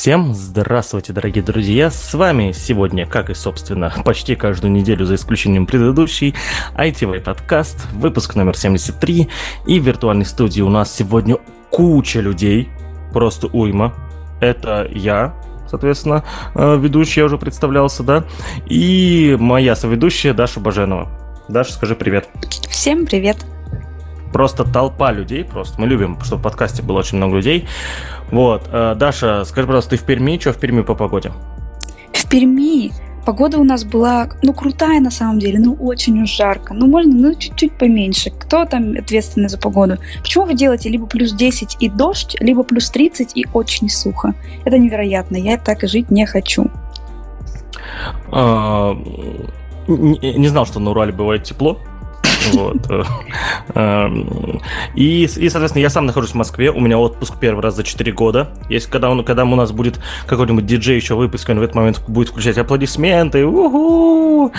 Всем здравствуйте, дорогие друзья! С вами сегодня, как и, собственно, почти каждую неделю, за исключением предыдущий, ITV подкаст, выпуск номер 73. И в виртуальной студии у нас сегодня куча людей, просто уйма. Это я, соответственно, э, ведущий, я уже представлялся, да, и моя соведущая Даша Баженова. Даша, скажи привет. Всем привет. Просто толпа людей, просто мы любим, чтобы в подкасте было очень много людей. Вот, э, Даша, скажи, пожалуйста, ты в Перми? Что в Перми по погоде? В Перми погода у нас была, ну, крутая на самом деле, ну, очень уж жарко. Ну, можно, ну, чуть-чуть поменьше. Кто там ответственный за погоду? Почему вы делаете либо плюс 10 и дождь, либо плюс 30 и очень сухо? Это невероятно. Я так жить не хочу. А, не знал, что на Урале бывает тепло. Вот. Эм, и, и, соответственно, я сам нахожусь в Москве. У меня отпуск первый раз за 4 года. Если когда, он, когда у нас будет какой-нибудь диджей еще выпуск, он в этот момент будет включать аплодисменты. У-ху!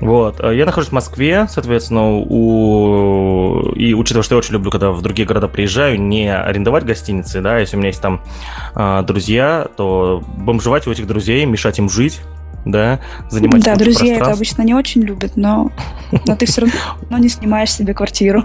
Вот. Э, я нахожусь в Москве, соответственно, у... и учитывая, что я очень люблю, когда в другие города приезжаю, не арендовать гостиницы, да, если у меня есть там э, друзья, то бомжевать у этих друзей, мешать им жить, да, занимать Да, друзья это обычно не очень любят, но, но ты все равно не снимаешь себе квартиру.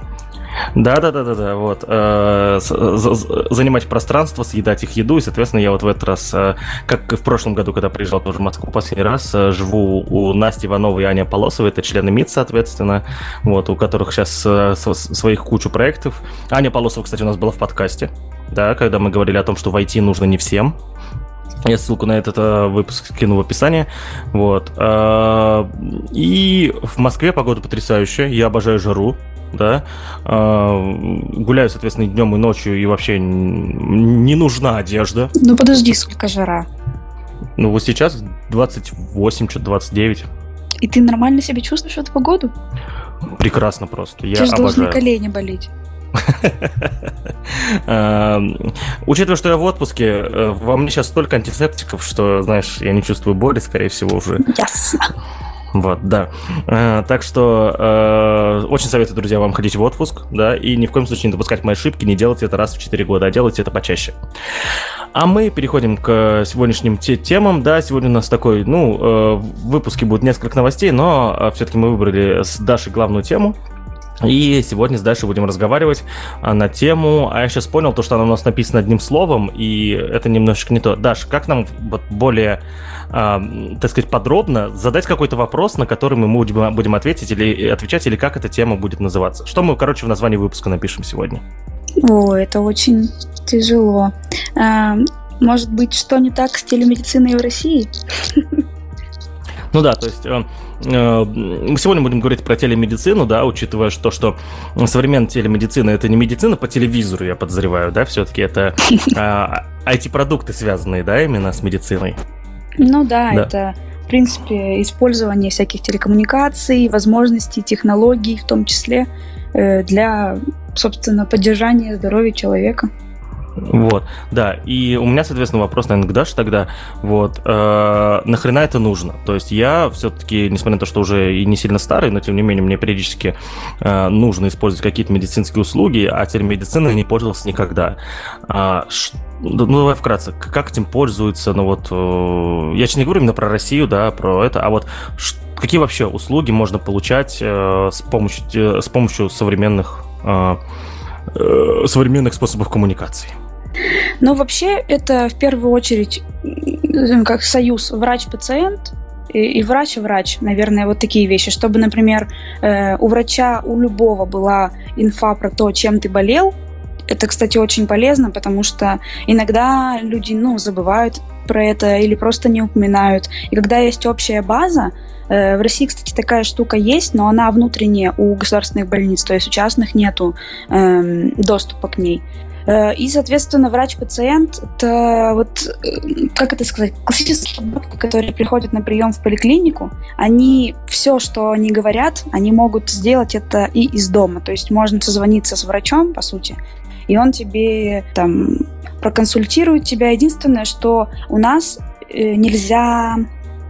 Да, да, да, да, да, вот. Э, занимать пространство, съедать их еду. И, соответственно, я вот в этот раз, э, как и в прошлом году, когда приезжал тоже в Москву последний раз, э, живу у Насти Ивановой и Ани Полосовой, это члены МИД, соответственно, вот, у которых сейчас своих кучу проектов. Аня Полосова, кстати, у нас была в подкасте, да, когда мы говорили о том, что войти нужно не всем, я ссылку на этот э, выпуск скину в описании. Вот. Э, и в Москве погода потрясающая. Я обожаю жару. Да. Э, гуляю, соответственно, днем и ночью, и вообще не нужна одежда. Ну подожди, сколько жара? Ну вот сейчас 28, что-то 29. И ты нормально себя чувствуешь в эту погоду? Прекрасно просто. Я Тебе же должны колени болеть. Эм, учитывая, что я в отпуске, э, во мне сейчас столько антисептиков, что, знаешь, я не чувствую боли, скорее всего, уже. Ясно. Вот, да. Э, так что э, очень советую, друзья, вам ходить в отпуск, да, и ни в коем случае не допускать мои ошибки, не делать это раз в 4 года, а делайте это почаще. А мы переходим к сегодняшним те темам, да, сегодня у нас такой, ну, э, в выпуске будет несколько новостей, но все-таки мы выбрали с Дашей главную тему, и сегодня с Дашей будем разговаривать а, на тему, а я сейчас понял то, что она у нас написана одним словом, и это немножечко не то. Даш, как нам вот более, э, так сказать, подробно задать какой-то вопрос, на который мы будем, ответить или отвечать, или как эта тема будет называться? Что мы, короче, в названии выпуска напишем сегодня? О, это очень тяжело. А, может быть, что не так с телемедициной в России? Ну да, то есть э, э, мы сегодня будем говорить про телемедицину, да, учитывая то, что современная телемедицина это не медицина по телевизору, я подозреваю, да, все-таки это IT-продукты связанные, да, именно с медициной. Ну да, да, это в принципе использование всяких телекоммуникаций, возможностей, технологий, в том числе э, для, собственно, поддержания здоровья человека. Вот, да. И у меня, соответственно, вопрос, наверное, к Даше тогда. Вот, э, нахрена это нужно? То есть я все-таки, несмотря на то, что уже и не сильно старый, но тем не менее мне периодически э, нужно использовать какие-то медицинские услуги, а телемедициной не пользовался никогда. А, ш, ну, давай вкратце, как этим пользуются, ну вот, э, я сейчас не говорю именно про Россию, да, про это, а вот ш, какие вообще услуги можно получать э, с, помощью, э, с помощью современных, э, э, современных способов коммуникации? Но вообще это в первую очередь как союз врач-пациент, и, врач-врач, наверное, вот такие вещи, чтобы, например, э, у врача, у любого была инфа про то, чем ты болел. Это, кстати, очень полезно, потому что иногда люди, ну, забывают про это или просто не упоминают. И когда есть общая база, э, в России, кстати, такая штука есть, но она внутренняя у государственных больниц, то есть у частных нету э, доступа к ней. Э, и, соответственно, врач-пациент – это вот, э, как это сказать, классические доктор, которые приходят на прием в поликлинику, они все, что они говорят, они могут сделать это и из дома. То есть можно созвониться с врачом, по сути, и он тебе там проконсультирует тебя. Единственное, что у нас э, нельзя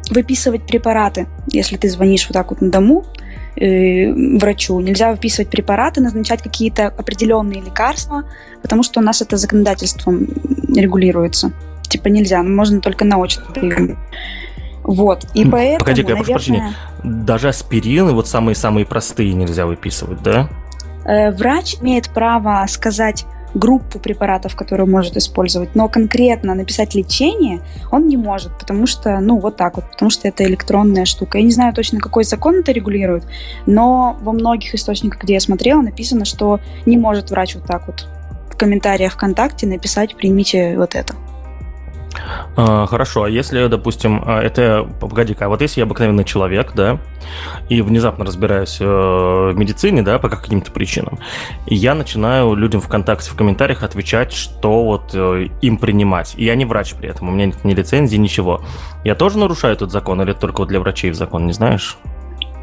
выписывать препараты, если ты звонишь вот так вот на дому, э, врачу. Нельзя выписывать препараты, назначать какие-то определенные лекарства, потому что у нас это законодательством регулируется. типа нельзя, можно только на очный прием. Вот, и поэтому, Погоди-ка, я прошу прощения, даже аспирины, вот самые-самые простые нельзя выписывать, да? Э, врач имеет право сказать группу препаратов, которые может использовать, но конкретно написать лечение он не может, потому что, ну, вот так вот, потому что это электронная штука. Я не знаю точно, какой закон это регулирует, но во многих источниках, где я смотрела, написано, что не может врач вот так вот в комментариях ВКонтакте написать «примите вот это». А, хорошо, а если, допустим, а, это, погоди-ка, а вот если я обыкновенный человек, да, и внезапно разбираюсь э, в медицине, да, по каким-то причинам, я начинаю людям ВКонтакте в комментариях отвечать, что вот э, им принимать. И я не врач при этом, у меня нет ни лицензии, ничего. Я тоже нарушаю этот закон или только вот для врачей закон, не знаешь?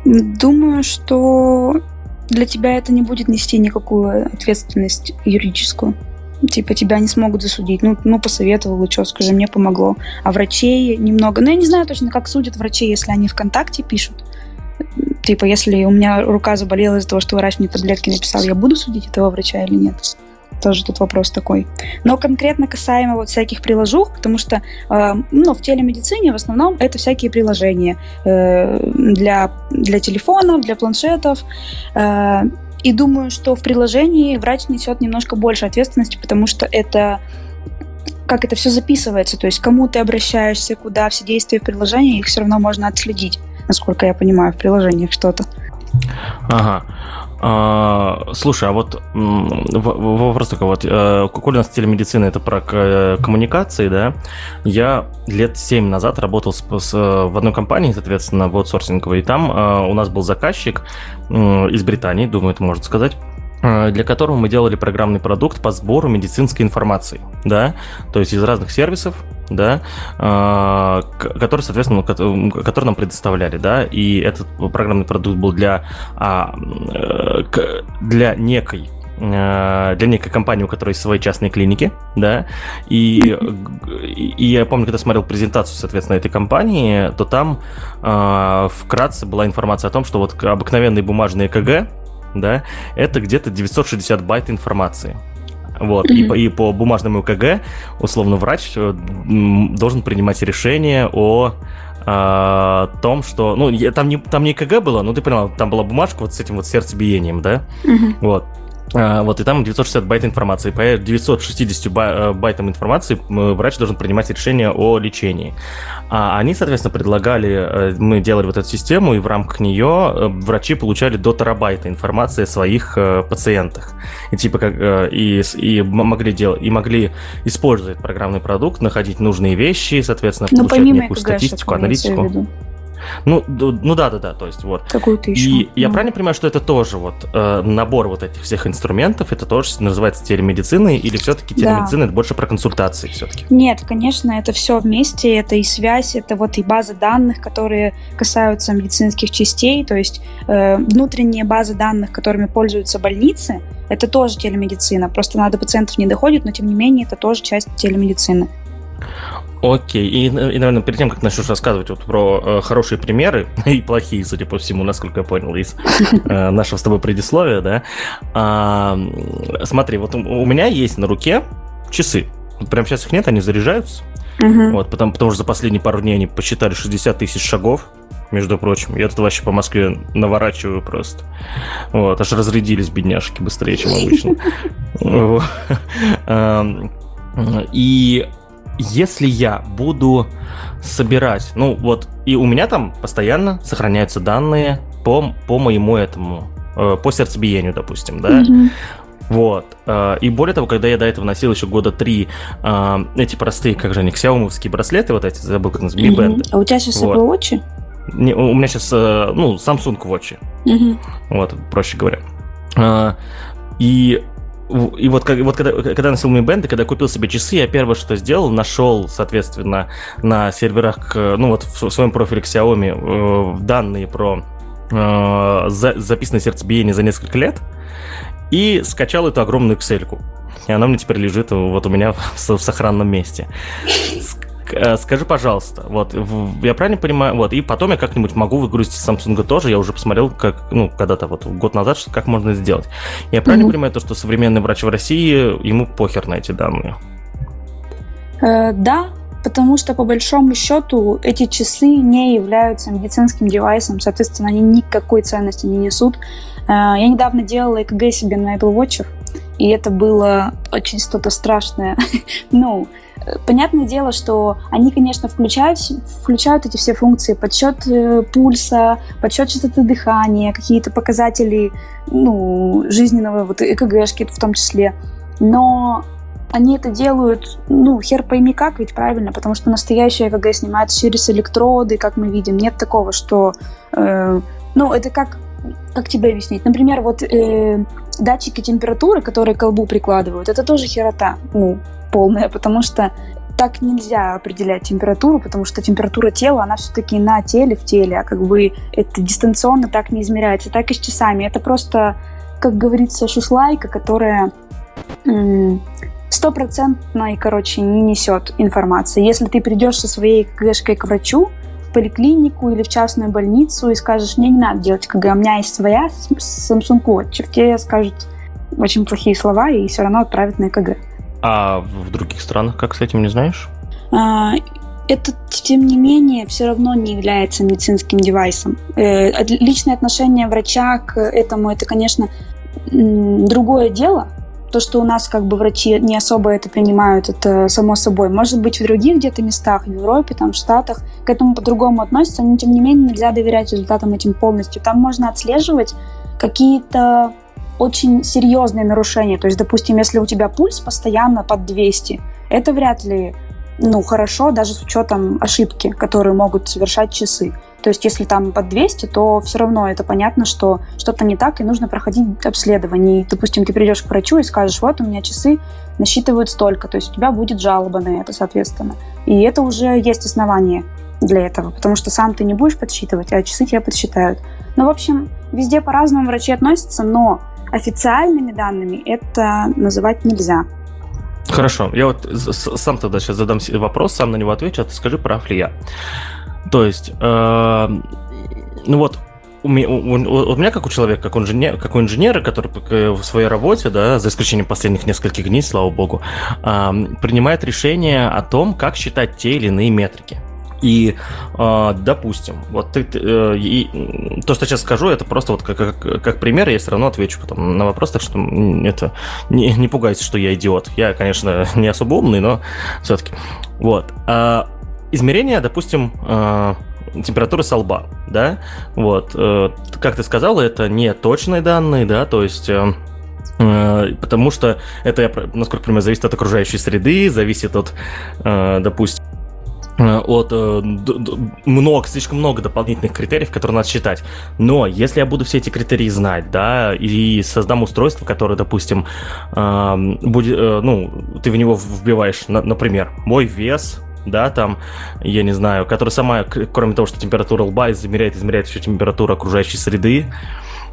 Думаю, что для тебя это не будет нести никакую ответственность юридическую типа тебя не смогут засудить. Ну, ну посоветовал, и что, скажи, мне помогло. А врачей немного. Ну, я не знаю точно, как судят врачей, если они ВКонтакте пишут. Типа, если у меня рука заболела из-за того, что врач мне таблетки написал, я буду судить этого врача или нет? Тоже тут вопрос такой. Но конкретно касаемо вот всяких приложух, потому что э, ну, в телемедицине в основном это всякие приложения э, для, для телефонов, для планшетов. Э, и думаю, что в приложении врач несет немножко больше ответственности, потому что это как это все записывается, то есть кому ты обращаешься, куда все действия в приложении, их все равно можно отследить, насколько я понимаю, в приложениях что-то. Ага. А, слушай, а вот вопрос такой вот, э, коль у нас телемедицина это про коммуникации, да, я лет 7 назад работал с, с, в одной компании, соответственно, в аутсорсинговой, и там э, у нас был заказчик из Британии, думаю, это можно сказать, Э, для которого мы делали программный продукт по сбору медицинской информации, да, то есть из разных сервисов, да, э, которые, соответственно, которые нам предоставляли, да, и этот программный продукт был для, а, э, для некой для некой компании, у которой есть свои частные клиники, да, и, и я помню, когда смотрел презентацию, соответственно, этой компании, то там э, вкратце была информация о том, что вот обыкновенные бумажные КГ, да, это где-то 960 байт информации. Вот, и, по, и по бумажному КГ, условно, врач э, должен принимать решение о о том, что, ну, там не, там не КГ было, ну, ты понял, там была бумажка вот с этим вот сердцебиением, да, mm-hmm. вот, а, вот, и там 960 байт информации. По 960 э, байтам информации врач должен принимать решение о лечении. А они, соответственно, предлагали, э, мы делали вот эту систему, и в рамках нее э, врачи получали до терабайта информации о своих пациентах. И типа как и, и могли делать, и могли использовать программный продукт, находить нужные вещи, соответственно, Но ну, получать некую статистику, аналитику. Ну, ну да, да, да, то есть вот. Какую-то еще. И я ну. правильно понимаю, что это тоже вот э, набор вот этих всех инструментов, это тоже называется телемедициной, или все-таки телемедицина да. это больше про консультации все-таки? Нет, конечно, это все вместе, это и связь, это вот и база данных, которые касаются медицинских частей, то есть э, внутренние базы данных, которыми пользуются больницы, это тоже телемедицина. Просто надо пациентов не доходит, но тем не менее это тоже часть телемедицины. Окей, и, и, наверное, перед тем, как начнешь рассказывать вот про э, хорошие примеры, и плохие, судя по всему, насколько я понял, из э, нашего с тобой предисловия, да, э, смотри, вот у, у меня есть на руке часы, вот прямо сейчас их нет, они заряжаются, uh вот, потому, потому что за последние пару дней они посчитали 60 тысяч шагов, между прочим. Я тут вообще по Москве наворачиваю просто. Вот, аж разрядились бедняжки быстрее, чем обычно. Эм, и если я буду собирать, ну вот, и у меня там постоянно сохраняются данные по, по моему этому, э, по сердцебиению, допустим, да, mm-hmm. Вот. Э, и более того, когда я до этого носил еще года три э, эти простые, как же они, ксяомовские браслеты, вот эти, забыл, как называется, Mi Band. А у тебя сейчас вот. Apple Watch? Не, у меня сейчас, ну, Samsung Watch. Mm-hmm. Вот, проще говоря. И и вот, как, вот когда, когда носил Mi Band, и когда купил себе часы, я первое, что сделал, нашел, соответственно, на серверах, ну вот в своем профиле Xiaomi э, данные про э, за, записанное сердцебиение за несколько лет, и скачал эту огромную Excel. -ку. И она мне теперь лежит вот у меня в, в сохранном месте. Э, скажи, пожалуйста, вот, я правильно понимаю, вот, и потом я как-нибудь могу выгрузить из Samsung тоже, я уже посмотрел, как, ну, когда-то вот год назад, что, как можно сделать. Я правильно mm-hmm. понимаю то, что современный врач в России, ему похер на эти данные? Э, да, потому что по большому счету эти часы не являются медицинским девайсом, соответственно, они никакой ценности не несут. Э, я недавно делала ЭКГ себе на Apple Watch, и это было очень что-то страшное. ну, понятное дело, что они, конечно, включают, включают эти все функции, подсчет э, пульса, подсчет частоты дыхания, какие-то показатели ну, жизненного, вот ЭКГшки в том числе. Но они это делают, ну, хер пойми как, ведь правильно, потому что настоящее ЭКГ снимается через электроды, как мы видим. Нет такого, что... Э, ну, это как как тебе объяснить? Например, вот э, датчики температуры, которые к колбу прикладывают, это тоже херота, ну, полная, потому что так нельзя определять температуру, потому что температура тела, она все-таки на теле, в теле, а как бы это дистанционно так не измеряется, так и с часами. Это просто, как говорится, шушлайка, которая стопроцентной, короче, не несет информации. Если ты придешь со своей КГшкой к врачу, поликлинику или в частную больницу и скажешь, мне не надо делать КГ, у меня есть своя Samsung Watch, тебе скажут очень плохие слова и все равно отправят на ЭКГ. А в других странах как с этим, не знаешь? А, это, тем не менее, все равно не является медицинским девайсом. Э, личное отношение врача к этому, это, конечно, другое дело, то, что у нас как бы врачи не особо это принимают, это само собой. Может быть, в других где-то местах, в Европе, там, в Штатах, к этому по-другому относятся, но тем не менее нельзя доверять результатам этим полностью. Там можно отслеживать какие-то очень серьезные нарушения. То есть, допустим, если у тебя пульс постоянно под 200, это вряд ли ну, хорошо, даже с учетом ошибки, которые могут совершать часы. То есть, если там под 200, то все равно это понятно, что что-то не так, и нужно проходить обследование. И, допустим, ты придешь к врачу и скажешь, вот у меня часы насчитывают столько, то есть у тебя будет жалоба на это, соответственно. И это уже есть основание для этого, потому что сам ты не будешь подсчитывать, а часы тебя подсчитают. Ну, в общем, везде по-разному врачи относятся, но официальными данными это называть нельзя. Хорошо, я вот сам тогда сейчас задам вопрос, сам на него отвечу, а ты скажи, прав ли я. То есть, э, ну вот, у меня, у, у, меня, как у человека, как инженер, как у инженера, который в своей работе, да, за исключением последних нескольких дней, слава богу, э, принимает решение о том, как считать те или иные метрики. И, э, допустим, вот ты, э, и, то, что сейчас скажу, это просто вот как, как, как пример, я все равно отвечу потом на вопрос, так что это не, не пугайся, что я идиот. Я, конечно, не особо умный, но все-таки. Вот. А, измерение, допустим, э, температуры со лба, да, вот, э, как ты сказал, это не точные данные, да, то есть... Э, потому что это, насколько я понимаю, зависит от окружающей среды, зависит от, допустим, от много, слишком много дополнительных критериев, которые надо считать. Но если я буду все эти критерии знать, да, и создам устройство, которое, допустим, будет, ну, ты в него вбиваешь, например, мой вес, да, там, я не знаю, которая сама, кроме того, что температура лба измеряет, измеряет еще температуру окружающей среды,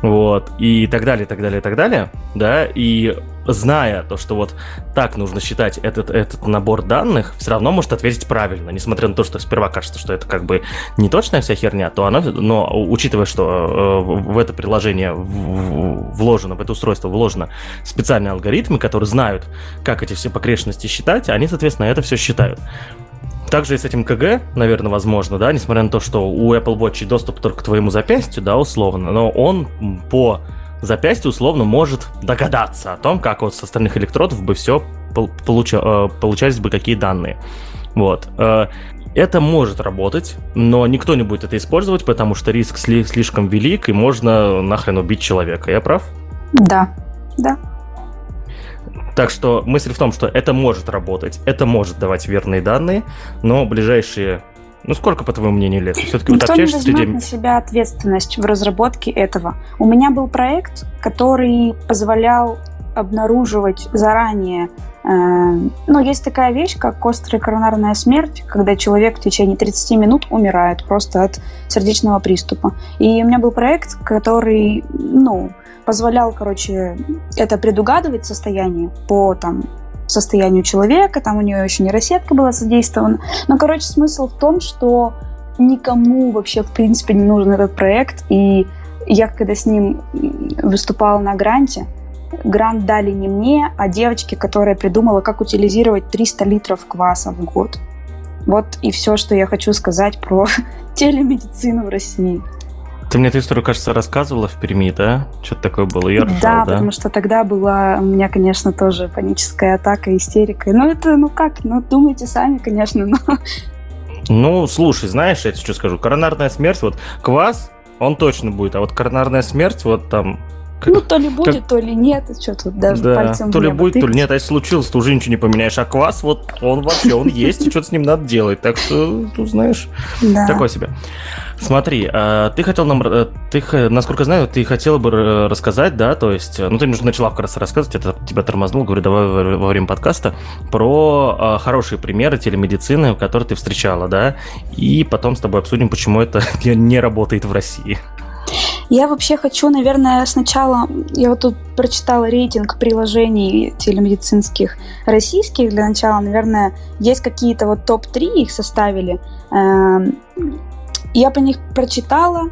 вот, и так далее, так далее, так далее, да, и зная то, что вот так нужно считать этот, этот набор данных, все равно может ответить правильно, несмотря на то, что сперва кажется, что это как бы не точная вся херня, то оно, но учитывая, что э, в это приложение вложено, в это устройство вложено специальные алгоритмы, которые знают, как эти все погрешности считать, они, соответственно, это все считают. Также и с этим КГ, наверное, возможно, да, несмотря на то, что у Apple Watch доступ только к твоему запястью, да, условно, но он по запястью условно может догадаться о том, как вот с остальных электродов бы все получа, э, получались бы какие данные. Вот. Э, это может работать, но никто не будет это использовать, потому что риск слишком велик, и можно нахрен убить человека. Я прав? Да, да. Так что мысль в том, что это может работать, это может давать верные данные, но ближайшие ну, сколько, по твоему мнению, лет? Все-таки Никто вот не возьмет людьми... на себя ответственность в разработке этого. У меня был проект, который позволял обнаруживать заранее. Э, ну, есть такая вещь, как острая коронарная смерть, когда человек в течение 30 минут умирает просто от сердечного приступа. И у меня был проект, который, ну, позволял, короче, это предугадывать состояние по там состоянию человека, там у нее еще нейросетка была задействована. Но, короче, смысл в том, что никому вообще, в принципе, не нужен этот проект. И я, когда с ним выступала на гранте, грант дали не мне, а девочке, которая придумала, как утилизировать 300 литров кваса в год. Вот и все, что я хочу сказать про телемедицину в России. Ты мне эту историю, кажется, рассказывала в Перми, да? Что-то такое было, я ржал, да? Да, потому что тогда была у меня, конечно, тоже паническая атака, истерика. Ну, это, ну как, ну, думайте сами, конечно, но... Ну, слушай, знаешь, я тебе что скажу, коронарная смерть, вот квас, он точно будет, а вот коронарная смерть, вот там ну, то ли будет, как... то ли нет. Что тут даже да, пальцем То ли будет, тыкать. то ли нет. А если случилось, то уже ничего не поменяешь. А квас, вот он вообще, он есть, и что-то с ним надо делать. Так что, тут знаешь, да. такое себе. Смотри, а, ты хотел нам, э, ты, насколько знаю, ты хотела бы рассказать, да, то есть, ну, ты уже начала как раз рассказывать, это тебя тормознул, говорю, давай во время подкаста, про а, хорошие примеры телемедицины, которые ты встречала, да, и потом с тобой обсудим, почему это не работает в России. Я вообще хочу, наверное, сначала... Я вот тут прочитала рейтинг приложений телемедицинских российских. Для начала, наверное, есть какие-то вот топ-3 их составили. Эм, я по них прочитала,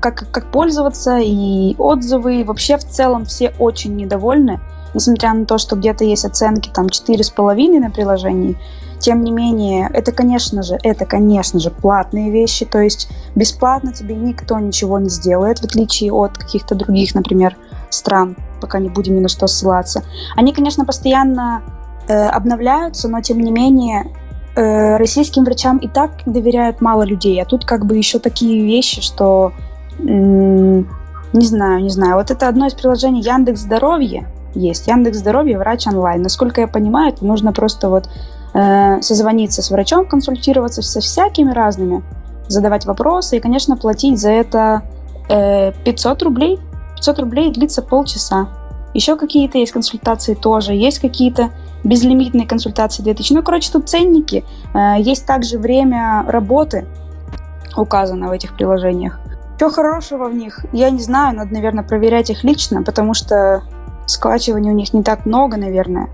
как, как пользоваться, и отзывы. И вообще, в целом, все очень недовольны. Несмотря на то, что где-то есть оценки там 4,5 на приложении, тем не менее, это, конечно же, это, конечно же, платные вещи, то есть бесплатно тебе никто ничего не сделает, в отличие от каких-то других, например, стран, пока не будем ни на что ссылаться. Они, конечно, постоянно э, обновляются, но тем не менее э, российским врачам и так доверяют мало людей, а тут как бы еще такие вещи, что не знаю, не знаю. Вот это одно из приложений Яндекс Здоровье есть. Яндекс Здоровье, врач онлайн. Насколько я понимаю, это нужно просто вот э, созвониться с врачом, консультироваться со всякими разными, задавать вопросы и, конечно, платить за это э, 500 рублей. 500 рублей длится полчаса. Еще какие-то есть консультации тоже, есть какие-то безлимитные консультации 2000. Ну, короче, тут ценники. Э, есть также время работы указано в этих приложениях. Что хорошего в них? Я не знаю, надо, наверное, проверять их лично, потому что скачиваний у них не так много, наверное.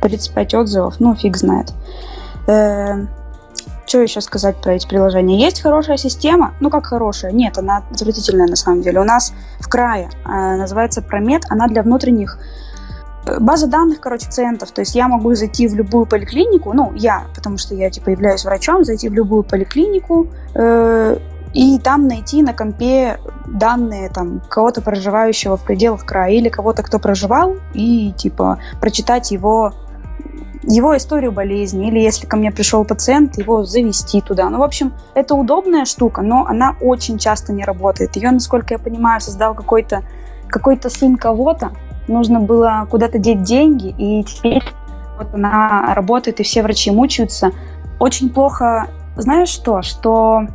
35 отзывов, ну, фиг знает. Э, что еще сказать про эти приложения? Есть хорошая система, ну как хорошая, нет, она отвратительная на самом деле. У нас в крае э, называется Промет, она для внутренних э, база данных, короче, пациентов. То есть я могу зайти в любую поликлинику, ну, я, потому что я, типа, являюсь врачом, зайти в любую поликлинику э, и там найти на компе данные там кого-то проживающего в пределах края или кого-то, кто проживал, и, типа, прочитать его его историю болезни, или если ко мне пришел пациент, его завести туда. Ну, в общем, это удобная штука, но она очень часто не работает. Ее, насколько я понимаю, создал какой-то какой-то сын кого-то, нужно было куда-то деть деньги, и теперь вот она работает, и все врачи мучаются. Очень плохо, знаешь что, что,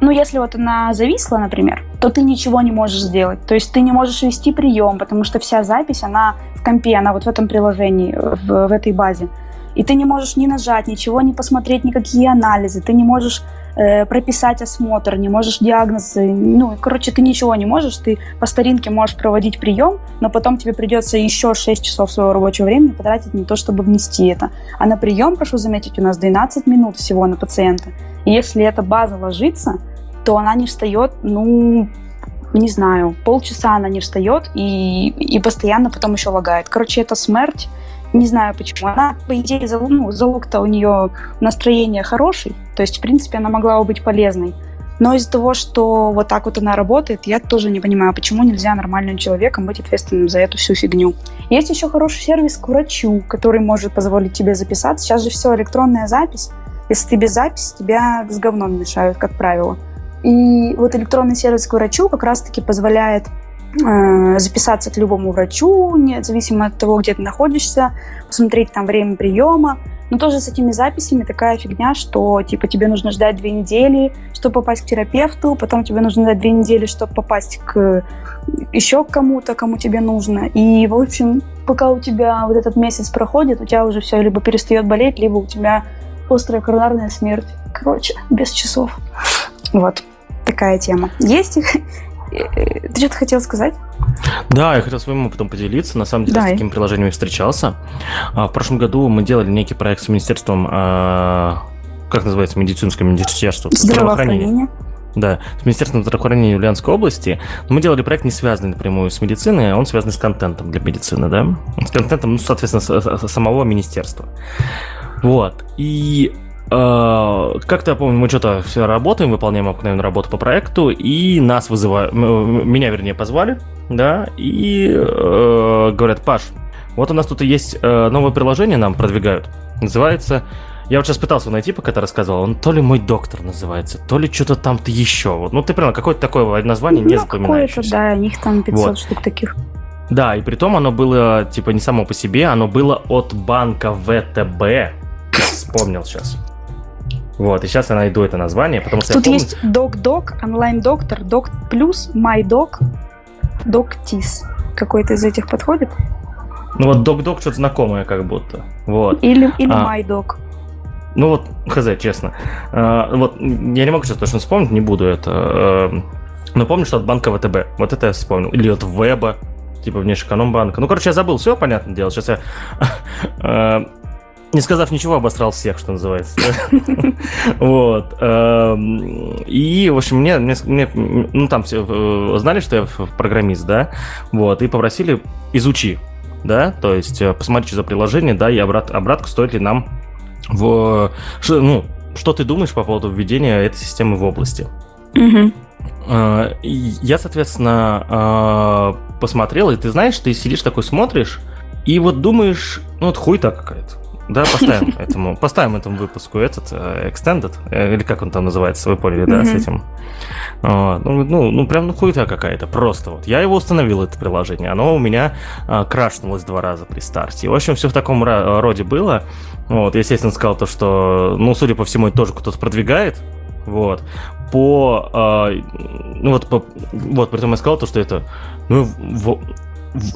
ну, если вот она зависла, например, то ты ничего не можешь сделать. То есть ты не можешь вести прием, потому что вся запись, она в компе, она вот в этом приложении, в, в этой базе. И ты не можешь ни нажать, ничего не посмотреть, никакие анализы, ты не можешь э, прописать осмотр, не можешь диагнозы, ну, короче, ты ничего не можешь, ты по старинке можешь проводить прием, но потом тебе придется еще 6 часов своего рабочего времени потратить на то, чтобы внести это. А на прием, прошу заметить, у нас 12 минут всего на пациента. И если эта база ложится, то она не встает, ну, не знаю, полчаса она не встает и, и постоянно потом еще лагает. Короче, это смерть. Не знаю почему. Она, по идее, залог, ну, залог-то у нее настроение хороший. То есть, в принципе, она могла бы быть полезной. Но из-за того, что вот так вот она работает, я тоже не понимаю, почему нельзя нормальным человеком быть ответственным за эту всю фигню. Есть еще хороший сервис к врачу, который может позволить тебе записаться. Сейчас же все электронная запись. Если ты без записи, тебя с говном мешают, как правило. И вот электронный сервис к врачу как раз-таки позволяет записаться к любому врачу, независимо от того, где ты находишься, посмотреть там время приема. Но тоже с этими записями такая фигня, что типа тебе нужно ждать две недели, чтобы попасть к терапевту, потом тебе нужно ждать две недели, чтобы попасть к еще кому-то, кому тебе нужно. И, в общем, пока у тебя вот этот месяц проходит, у тебя уже все либо перестает болеть, либо у тебя острая коронарная смерть. Короче, без часов. Вот такая тема. Есть их? Ты что-то хотел сказать? Да, я хотел своим опытом поделиться. На самом деле, Давай. с такими приложениями встречался. А, в прошлом году мы делали некий проект с Министерством, а, как называется, медицинское министерство здравоохранения. Да, с Министерством здравоохранения Ульяновской области. Но мы делали проект, не связанный напрямую с медициной, а он связан с контентом для медицины, да? С контентом, ну, соответственно, с, с, самого министерства. Вот. И как-то, я помню, мы что-то все работаем, выполняем обыкновенную работу по проекту, и нас вызывают, меня, вернее, позвали, да, и э, говорят, Паш, вот у нас тут есть э, новое приложение, нам продвигают, называется я вот сейчас пытался найти, пока ты рассказывал. Он то ли мой доктор называется, то ли что-то там-то еще. Вот, ну, ты понял, какое-то такое название не ну, запоминающееся. да, у них там 500 вот. штук таких. Да, и при том оно было, типа, не само по себе, оно было от банка ВТБ. Вспомнил сейчас. Вот, и сейчас я найду это название, потому что Тут помню... есть Док-Док, онлайн-доктор, Док Плюс, Док, Док Тис. Какой-то из этих подходит? Ну вот Док-Док что-то знакомое как будто. Вот. Или, или а, MyDoc. Ну вот, хз, честно. А, вот, я не могу сейчас точно вспомнить, не буду это. А, но помню, что от банка ВТБ. Вот это я вспомнил. Или от Веба, типа внешэкономбанка. Ну, короче, я забыл, все понятно дело. Сейчас я, а, не сказав ничего, обосрал всех, что называется. Вот. И, в общем, мне, мне, ну, там все э, знали, что я программист, да, вот, и попросили изучи, да, то есть э, посмотри, что за приложение, да, и обрат, обратку стоит ли нам в... Ну, что ты думаешь по поводу введения этой системы в области? Угу. Я, соответственно, посмотрел, и ты знаешь, ты сидишь такой, смотришь, и вот думаешь, ну, вот хуй-то какая-то. Да, поставим этому, поставим этому выпуску этот uh, Extended, э, или как он там называется, вы поняли, да, с этим. Uh, ну, ну, ну, прям ну хуета какая-то, просто вот. Я его установил, это приложение, оно у меня uh, крашнулось два раза при старте. в общем, все в таком роде было. Вот, естественно, сказал то, что, ну, судя по всему, это тоже кто-то продвигает, вот. По, э, ну вот, по, вот, при этом я сказал то, что это, ну, в,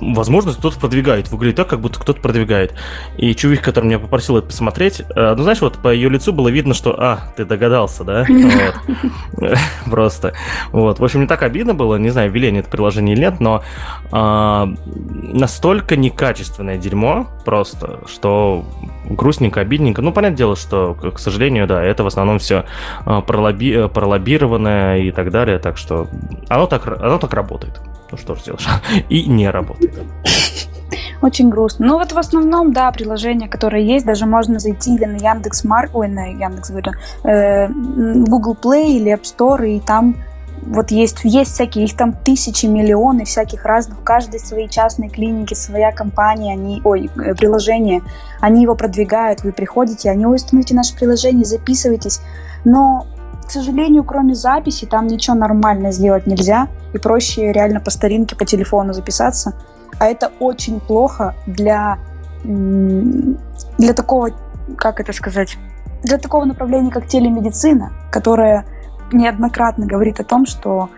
возможно, кто-то продвигает. Выглядит так, как будто кто-то продвигает. И чувик, который меня попросил это посмотреть, э, ну, знаешь, вот по ее лицу было видно, что, а, ты догадался, да? Просто. Вот. В общем, не так обидно было, не знаю, ввели они это приложение или нет, но а, настолько некачественное дерьмо просто, что грустненько, обидненько. Ну, понятное дело, что, к сожалению, да, это в основном все а, пролоби, пролоббированное и так далее, так что оно так, оно так работает. Ну что ж сделаешь. И не работает. Очень грустно. Ну вот в основном, да, приложения, которые есть, даже можно зайти или на Яндекс Марк, ой, на Яндекс, говорю, э, Google Play или App Store, и там вот есть, есть всякие, их там тысячи, миллионы всяких разных, у каждой свои частные клиники, своя компания, они, ой, э, приложение, они его продвигают, вы приходите, они, установите наше приложение, записывайтесь, но к сожалению, кроме записи, там ничего нормально сделать нельзя, и проще реально по старинке по телефону записаться. А это очень плохо для, для такого, как это сказать, для такого направления, как телемедицина, которая неоднократно говорит о том, что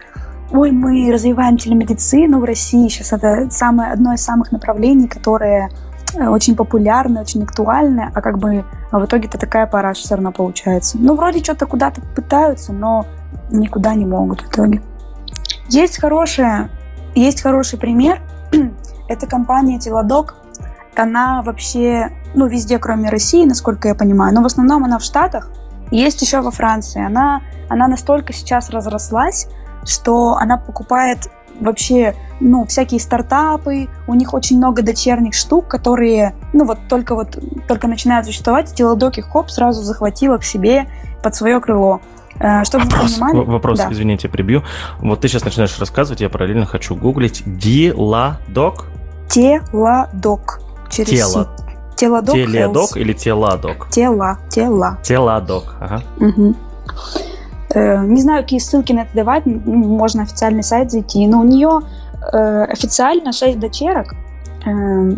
ой, мы развиваем телемедицину в России, сейчас это самое, одно из самых направлений, которое очень популярная, очень актуальная, а как бы а в итоге-то такая параша все равно получается. Ну, вроде что-то куда-то пытаются, но никуда не могут в итоге. Есть хорошая, есть хороший пример. Это компания Теладок. Она вообще, ну, везде, кроме России, насколько я понимаю, но в основном она в Штатах. Есть еще во Франции. Она, она настолько сейчас разрослась, что она покупает вообще, ну, всякие стартапы, у них очень много дочерних штук, которые, ну, вот только вот, только начинают существовать, и Телодоки хоп сразу захватила к себе под свое крыло. Э, чтобы вопрос, вы понимали... Вопрос, да. извините, прибью. Вот ты сейчас начинаешь рассказывать, я параллельно хочу гуглить. Диладок? Теладок. Через Тело. Телодок. Теледок или теладок? Тела. Тела. Теладок, ага. Угу. Э, не знаю, какие ссылки на это давать, можно официальный сайт зайти, но у нее э, официально 6 дочерок, э,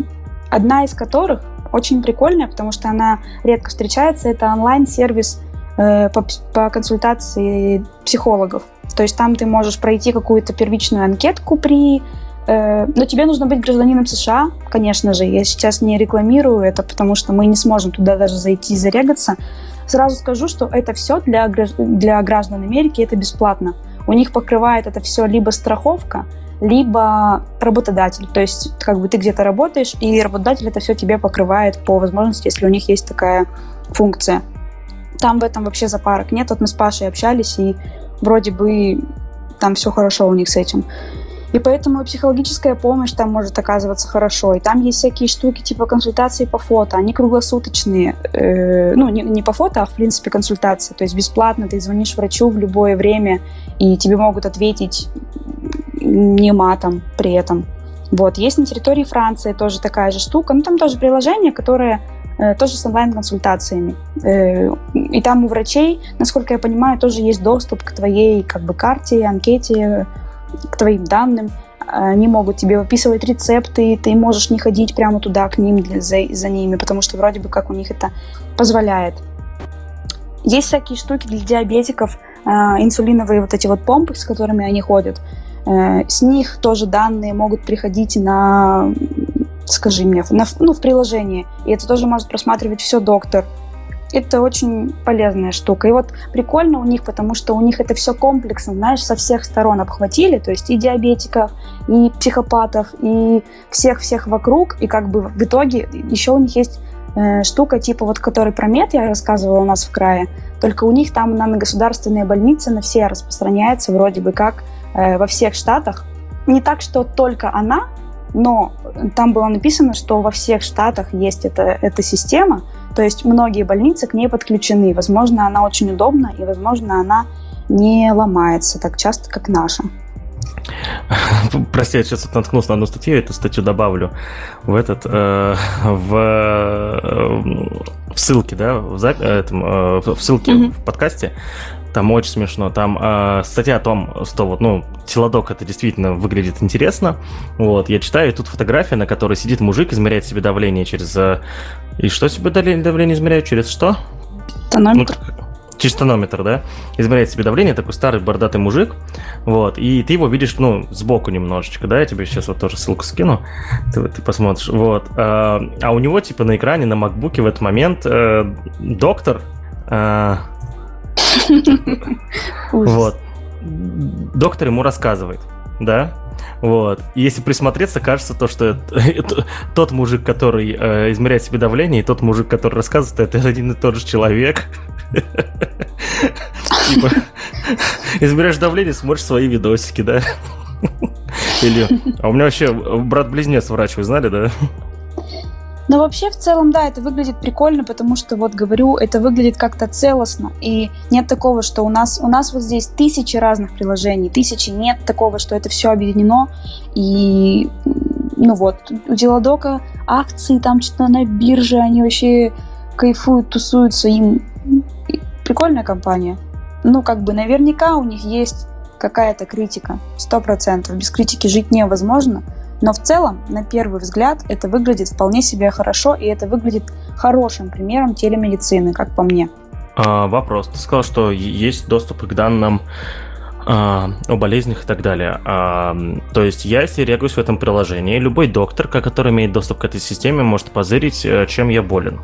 одна из которых очень прикольная, потому что она редко встречается, это онлайн-сервис по, по консультации психологов. То есть там ты можешь пройти какую-то первичную анкетку при но тебе нужно быть гражданином США, конечно же. Я сейчас не рекламирую это, потому что мы не сможем туда даже зайти и зарегаться. Сразу скажу, что это все для, для граждан Америки, это бесплатно. У них покрывает это все либо страховка, либо работодатель. То есть, как бы ты где-то работаешь, и работодатель это все тебе покрывает по возможности, если у них есть такая функция. Там в этом вообще запарок нет. Вот мы с Пашей общались, и вроде бы там все хорошо у них с этим. И поэтому психологическая помощь там может оказываться хорошо. И там есть всякие штуки типа консультации по фото. Они круглосуточные. Э, ну, не, не по фото, а в принципе консультации. То есть бесплатно ты звонишь врачу в любое время, и тебе могут ответить не матом при этом. Вот. Есть на территории Франции тоже такая же штука. Ну, там тоже приложение, которое э, тоже с онлайн-консультациями. Э, и там у врачей, насколько я понимаю, тоже есть доступ к твоей как бы карте, анкете, к твоим данным. Они могут тебе выписывать рецепты, ты можешь не ходить прямо туда к ним для, за, за ними, потому что вроде бы как у них это позволяет. Есть всякие штуки для диабетиков, э, инсулиновые вот эти вот помпы, с которыми они ходят. Э, с них тоже данные могут приходить на, скажи мне, на, ну, в приложении. И это тоже может просматривать все доктор. Это очень полезная штука. И вот прикольно у них, потому что у них это все комплексно, знаешь, со всех сторон обхватили, то есть и диабетиков, и психопатов, и всех-всех вокруг, и как бы в итоге еще у них есть э, штука типа вот, который про мед я рассказывала у нас в крае, только у них там на государственные больницы на все распространяется вроде бы как э, во всех штатах. Не так, что только она, но там было написано, что во всех штатах есть эта, эта система, то есть многие больницы к ней подключены. Возможно, она очень удобна, и, возможно, она не ломается так часто, как наша. Прости, я сейчас наткнулся на одну статью, эту статью добавлю в этот, э, в, э, в ссылке, да, в, зап... этом, э, в ссылке mm-hmm. в подкасте. Там очень смешно. Там э, статья о том, что вот, ну, телодок это действительно выглядит интересно. Вот, я читаю, и тут фотография, на которой сидит мужик, измеряет себе давление через... Э, и что себе давление, давление измеряет? Через что? Тонометр. Ну, через тонометр, да, измеряет себе давление, такой старый бородатый мужик, вот, и ты его видишь, ну, сбоку немножечко, да, я тебе сейчас вот тоже ссылку скину, ты, ты посмотришь, вот, а, а у него, типа, на экране, на макбуке в этот момент э, доктор, э, вот. Доктор ему рассказывает, да, вот. Если присмотреться, кажется то, что это, тот мужик, который э, измеряет себе давление, и тот мужик, который рассказывает, это один и тот же человек. Типа, измеряешь давление, смотришь свои видосики, да? Или... А у меня вообще брат-близнец врач, вы знали, да? Но вообще, в целом, да, это выглядит прикольно, потому что, вот говорю, это выглядит как-то целостно. И нет такого, что у нас, у нас вот здесь тысячи разных приложений, тысячи, нет такого, что это все объединено. И, ну вот, у Делодока акции там что-то на бирже, они вообще кайфуют, тусуются, им прикольная компания. Ну, как бы наверняка у них есть какая-то критика, сто процентов. Без критики жить невозможно. Но в целом, на первый взгляд, это выглядит вполне себе хорошо, и это выглядит хорошим примером телемедицины, как по мне. А, вопрос. Ты сказал, что есть доступ к данным а, о болезнях и так далее. А, то есть я, если регусь в этом приложении, любой доктор, который имеет доступ к этой системе, может позырить, э, чем я болен.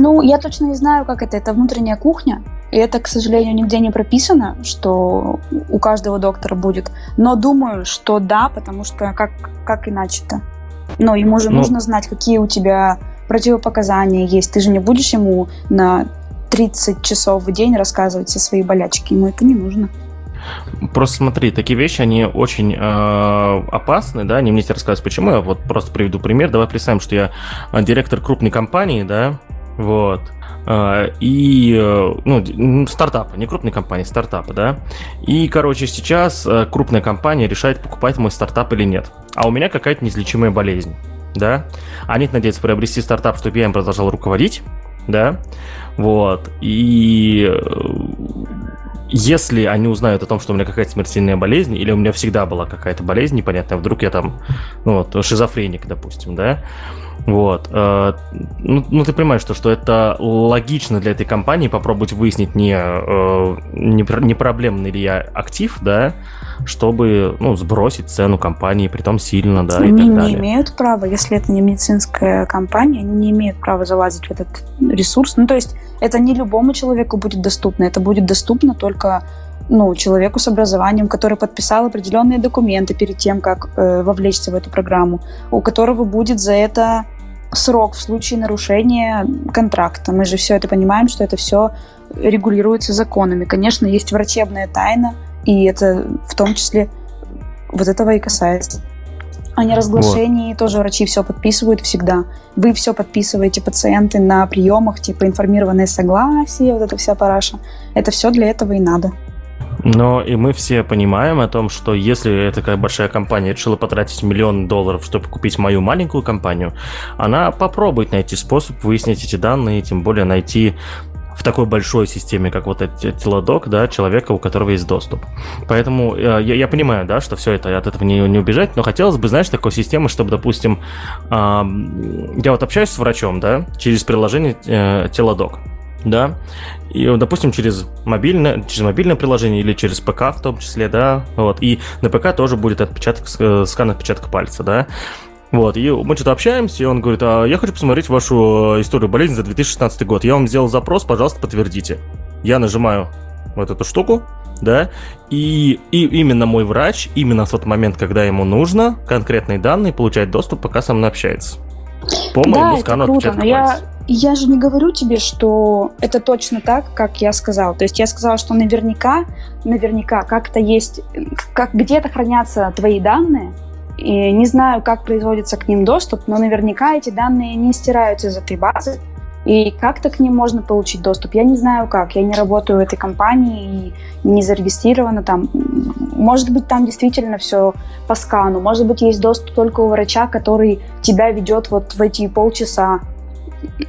Ну, я точно не знаю, как это. Это внутренняя кухня. И это, к сожалению, нигде не прописано, что у каждого доктора будет. Но думаю, что да, потому что как, как иначе-то? Но ему же ну, нужно знать, какие у тебя противопоказания есть. Ты же не будешь ему на 30 часов в день рассказывать все свои болячки. Ему это не нужно. Просто смотри, такие вещи, они очень э, опасны, да, не мне тебе рассказывать почему, я вот просто приведу пример. Давай представим, что я директор крупной компании, да, вот, а, и, э, ну, стартапа, не крупной компании, стартапа, да. И, короче, сейчас э, крупная компания решает, покупать мой стартап или нет. А у меня какая-то неизлечимая болезнь, да. Они надеются приобрести стартап, чтобы я им продолжал руководить, да. Вот. И э, если они узнают о том, что у меня какая-то смертельная болезнь, или у меня всегда была какая-то болезнь непонятная, вдруг я там, ну вот, шизофреник, допустим, да, вот. Э, ну, ну, ты понимаешь, что, что это логично для этой компании попробовать выяснить, не, э, не, не проблемный ли я актив, да, чтобы ну, сбросить цену компании, при том сильно, да, они и так далее. не имеют права, если это не медицинская компания, они не имеют права залазить в этот ресурс. Ну, то есть это не любому человеку будет доступно, это будет доступно только ну, человеку с образованием, который подписал определенные документы перед тем, как э, вовлечься в эту программу, у которого будет за это срок в случае нарушения контракта. Мы же все это понимаем, что это все регулируется законами. Конечно, есть врачебная тайна, и это в том числе вот этого и касается. О неразглашении вот. тоже врачи все подписывают всегда. Вы все подписываете, пациенты на приемах, типа информированное согласие, вот эта вся параша. Это все для этого и надо. Но и мы все понимаем о том, что если эта такая большая компания решила потратить миллион долларов, чтобы купить мою маленькую компанию, она попробует найти способ выяснить эти данные, тем более найти в такой большой системе, как вот этот телодок, да, человека, у которого есть доступ. Поэтому э, я, я понимаю, да, что все это от этого не, не убежать, но хотелось бы, знаешь, такой системы, чтобы, допустим, э, я вот общаюсь с врачом, да, через приложение э, телодок да, и, допустим, через мобильное, через мобильное приложение или через ПК в том числе, да, вот, и на ПК тоже будет отпечаток, э, скан отпечатка пальца, да, вот, и мы что-то общаемся, и он говорит, а я хочу посмотреть вашу э, историю болезни за 2016 год. Я вам сделал запрос, пожалуйста, подтвердите. Я нажимаю вот эту штуку, да, и, и именно мой врач, именно в тот момент, когда ему нужно, конкретные данные, получает доступ, пока со мной общается. По моему да, скану это круто, но я, я же не говорю тебе, что это точно так, как я сказала. То есть я сказала, что наверняка, наверняка как-то есть, как где-то хранятся твои данные, и не знаю, как производится к ним доступ, но наверняка эти данные не стираются из этой базы. И как-то к ним можно получить доступ. Я не знаю как. Я не работаю в этой компании и не зарегистрирована там. Может быть, там действительно все по скану. Может быть, есть доступ только у врача, который тебя ведет вот в эти полчаса.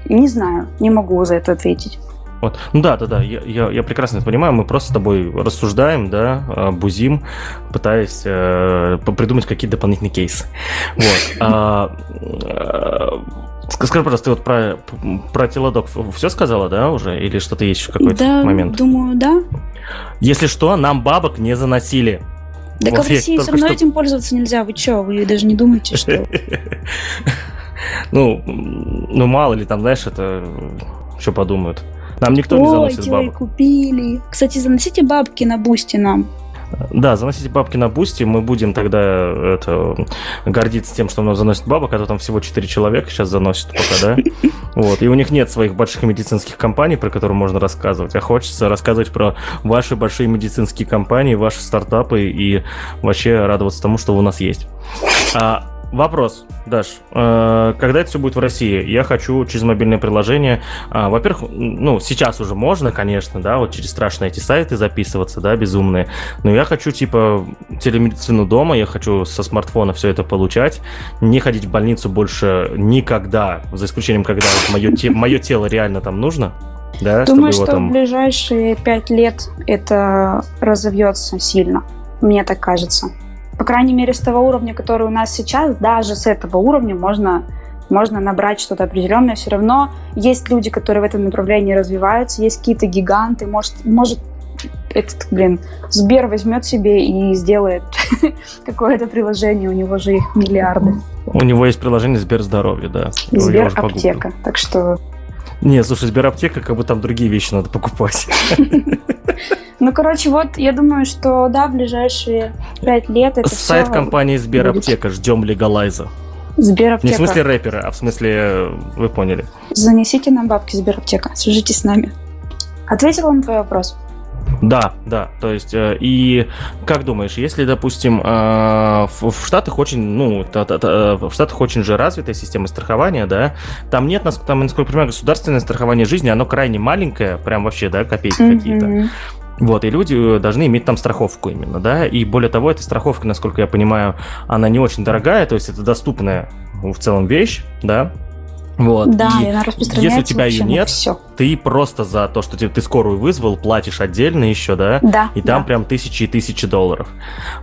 Не знаю, не могу за это ответить. Вот. Ну да, да, да, я, я, я прекрасно это понимаю. Мы просто с тобой рассуждаем, да, а, бузим, пытаясь э, придумать какие-то дополнительные кейсы. Вот. А, а, скажи, пожалуйста, ты вот про, про телодок все сказала, да, уже? Или что-то есть еще какой-то да, момент? думаю, да. Если что, нам бабок не заносили. Да вот в России все равно что... этим пользоваться нельзя. Вы что, вы даже не думаете, что... Ну, ну мало ли там, знаешь, это что подумают. Нам никто Ой, не заносит бабок. купили. Кстати, заносите бабки на Boosty нам. Да, заносите бабки на Boosty, мы будем тогда это, гордиться тем, что у нас заносит бабок, а то там всего 4 человека сейчас заносят пока, да? Вот, и у них нет своих больших медицинских компаний, про которые можно рассказывать, а хочется рассказывать про ваши большие медицинские компании, ваши стартапы и вообще радоваться тому, что у нас есть. А, Вопрос, Даш. Э, когда это все будет в России? Я хочу через мобильное приложение. А, во-первых, ну, сейчас уже можно, конечно, да, вот через страшные эти сайты записываться, да, безумные. Но я хочу, типа, телемедицину дома, я хочу со смартфона все это получать, не ходить в больницу больше никогда, за исключением, когда вот мое, те, мое тело реально там нужно. Да, Думаю, что там... в ближайшие пять лет это разовьется сильно. Мне так кажется по крайней мере, с того уровня, который у нас сейчас, даже с этого уровня можно можно набрать что-то определенное. Все равно есть люди, которые в этом направлении развиваются, есть какие-то гиганты. Может, может этот, блин, Сбер возьмет себе и сделает какое-то приложение, у него же их миллиарды. У него есть приложение Сбер Здоровье, да. Сбер Аптека, так что... Не, слушай, Сбер Аптека, как бы там другие вещи надо покупать. Ну, короче, вот я думаю, что да, в ближайшие пять лет это Сайт компании Сбераптека. Ждем легалайза. Сбераптека. Не в смысле рэпера, а в смысле вы поняли. Занесите нам бабки Сбераптека. Свяжитесь с нами. Ответила на твой вопрос? Да, да, то есть, э, и как думаешь, если, допустим, э, в, Штатах очень, ну, в Штатах очень же развитая система страхования, да, там нет, там, насколько я понимаю, государственное страхование жизни, оно крайне маленькое, прям вообще, да, копейки mm-hmm. какие-то. Вот, и люди должны иметь там страховку именно, да, и более того, эта страховка, насколько я понимаю, она не очень дорогая, то есть это доступная в целом вещь, да, вот. Да, и, и она распространяется Если у тебя ее нет, все. ты просто за то, что ты, ты скорую вызвал, платишь отдельно еще, да? Да. И там да. прям тысячи и тысячи долларов.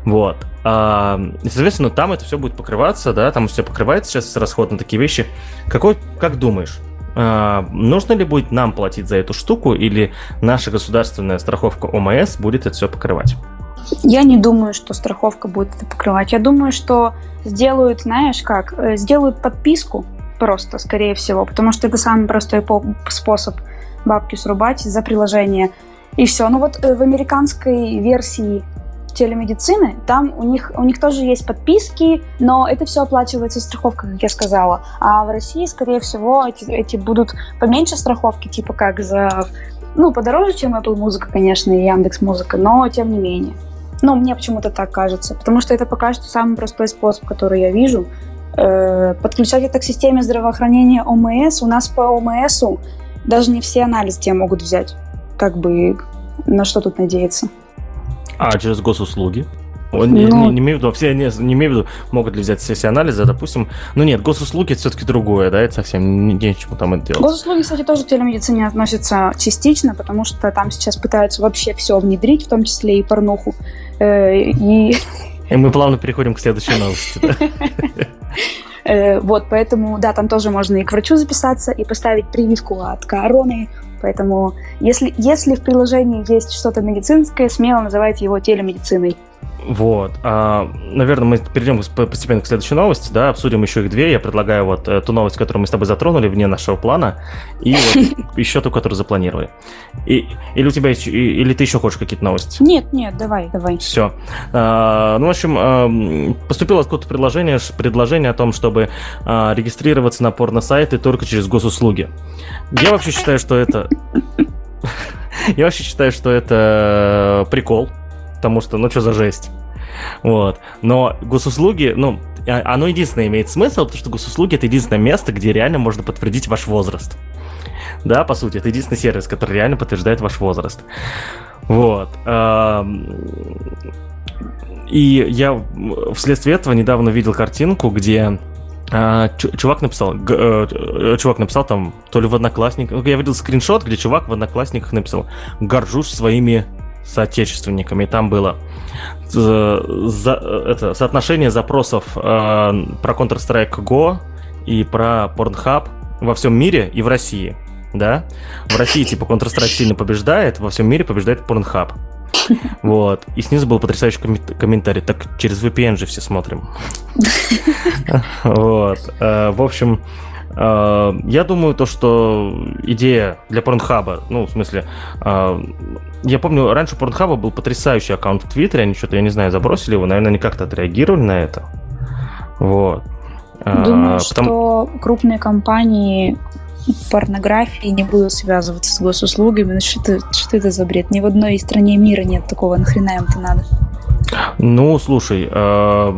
Вот. А, соответственно, там это все будет покрываться, да, там все покрывается сейчас расход на такие вещи. Какой, как думаешь, а, нужно ли будет нам платить за эту штуку, или наша государственная страховка ОМС будет это все покрывать? Я не думаю, что страховка будет это покрывать. Я думаю, что сделают, знаешь как, э, сделают подписку просто, скорее всего, потому что это самый простой способ бабки срубать за приложение. И все. Ну вот э, в американской версии телемедицины, там у них, у них тоже есть подписки, но это все оплачивается страховкой, как я сказала. А в России, скорее всего, эти, эти будут поменьше страховки, типа как за... Ну, подороже, чем Apple Музыка, конечно, и Яндекс Музыка, но тем не менее. Ну, мне почему-то так кажется. Потому что это пока что самый простой способ, который я вижу. Э, подключать это к системе здравоохранения ОМС. У нас по ОМС даже не все анализы тебя могут взять. Как бы на что тут надеяться? А через госуслуги? Он, не, ну, не, не имею в виду, все не, не имею в виду, могут ли взять все, все анализы, допустим. Ну нет, госуслуги это все-таки другое, да, это совсем не, нечему там это делать. Госуслуги, кстати, тоже к телемедицине относятся частично, потому что там сейчас пытаются вообще все внедрить, в том числе и порнуху. Э, и... и мы плавно переходим к следующей новости. Э, вот, поэтому, да, там тоже можно и к врачу записаться, и поставить прививку от короны, Поэтому, если, если в приложении есть что-то медицинское, смело называйте его телемедициной. Вот. А, наверное, мы перейдем постепенно к следующей новости, да, обсудим еще их две. Я предлагаю вот э, ту новость, которую мы с тобой затронули вне нашего плана, и вот еще ту, которую запланировали. И, или у тебя есть, или ты еще хочешь какие-то новости? Нет, нет, давай, давай. Все. А, ну, в общем, поступило откуда-то предложение, предложение о том, чтобы а, регистрироваться на порно-сайты только через госуслуги. Я вообще считаю, что это... Я вообще считаю, что это прикол, потому что, ну что за жесть. Вот. Но госуслуги, ну, а, оно единственное имеет смысл, потому что госуслуги это единственное место, где реально можно подтвердить ваш возраст. Да, по сути, это единственный сервис, который реально подтверждает ваш возраст. Вот. И я вследствие этого недавно видел картинку, где а, чувак написал, э, чувак написал там, то ли в Одноклассниках, я видел скриншот, где чувак в Одноклассниках написал, горжусь своими соотечественниками. И там было за, за, это, соотношение запросов э, про Counter-Strike Go и про Pornhub во всем мире и в России. Да? В России типа Counter-Strike сильно побеждает, во всем мире побеждает Pornhub. Вот. И снизу был потрясающий комментарий. Так через VPN же все смотрим. Вот. Э, в общем, э, я думаю, то, что идея для Порнхаба, ну, в смысле, э, я помню, раньше у Порнхаба был потрясающий аккаунт в Твиттере, они что-то, я не знаю, забросили его, наверное, они как-то отреагировали на это. Вот. Думаю, а, Потому... что крупные компании порнографии не будут связываться с госуслугами. Ну, что, это, что это за бред? Ни в одной стране мира нет такого. Нахрена им-то надо? Ну, слушай, э,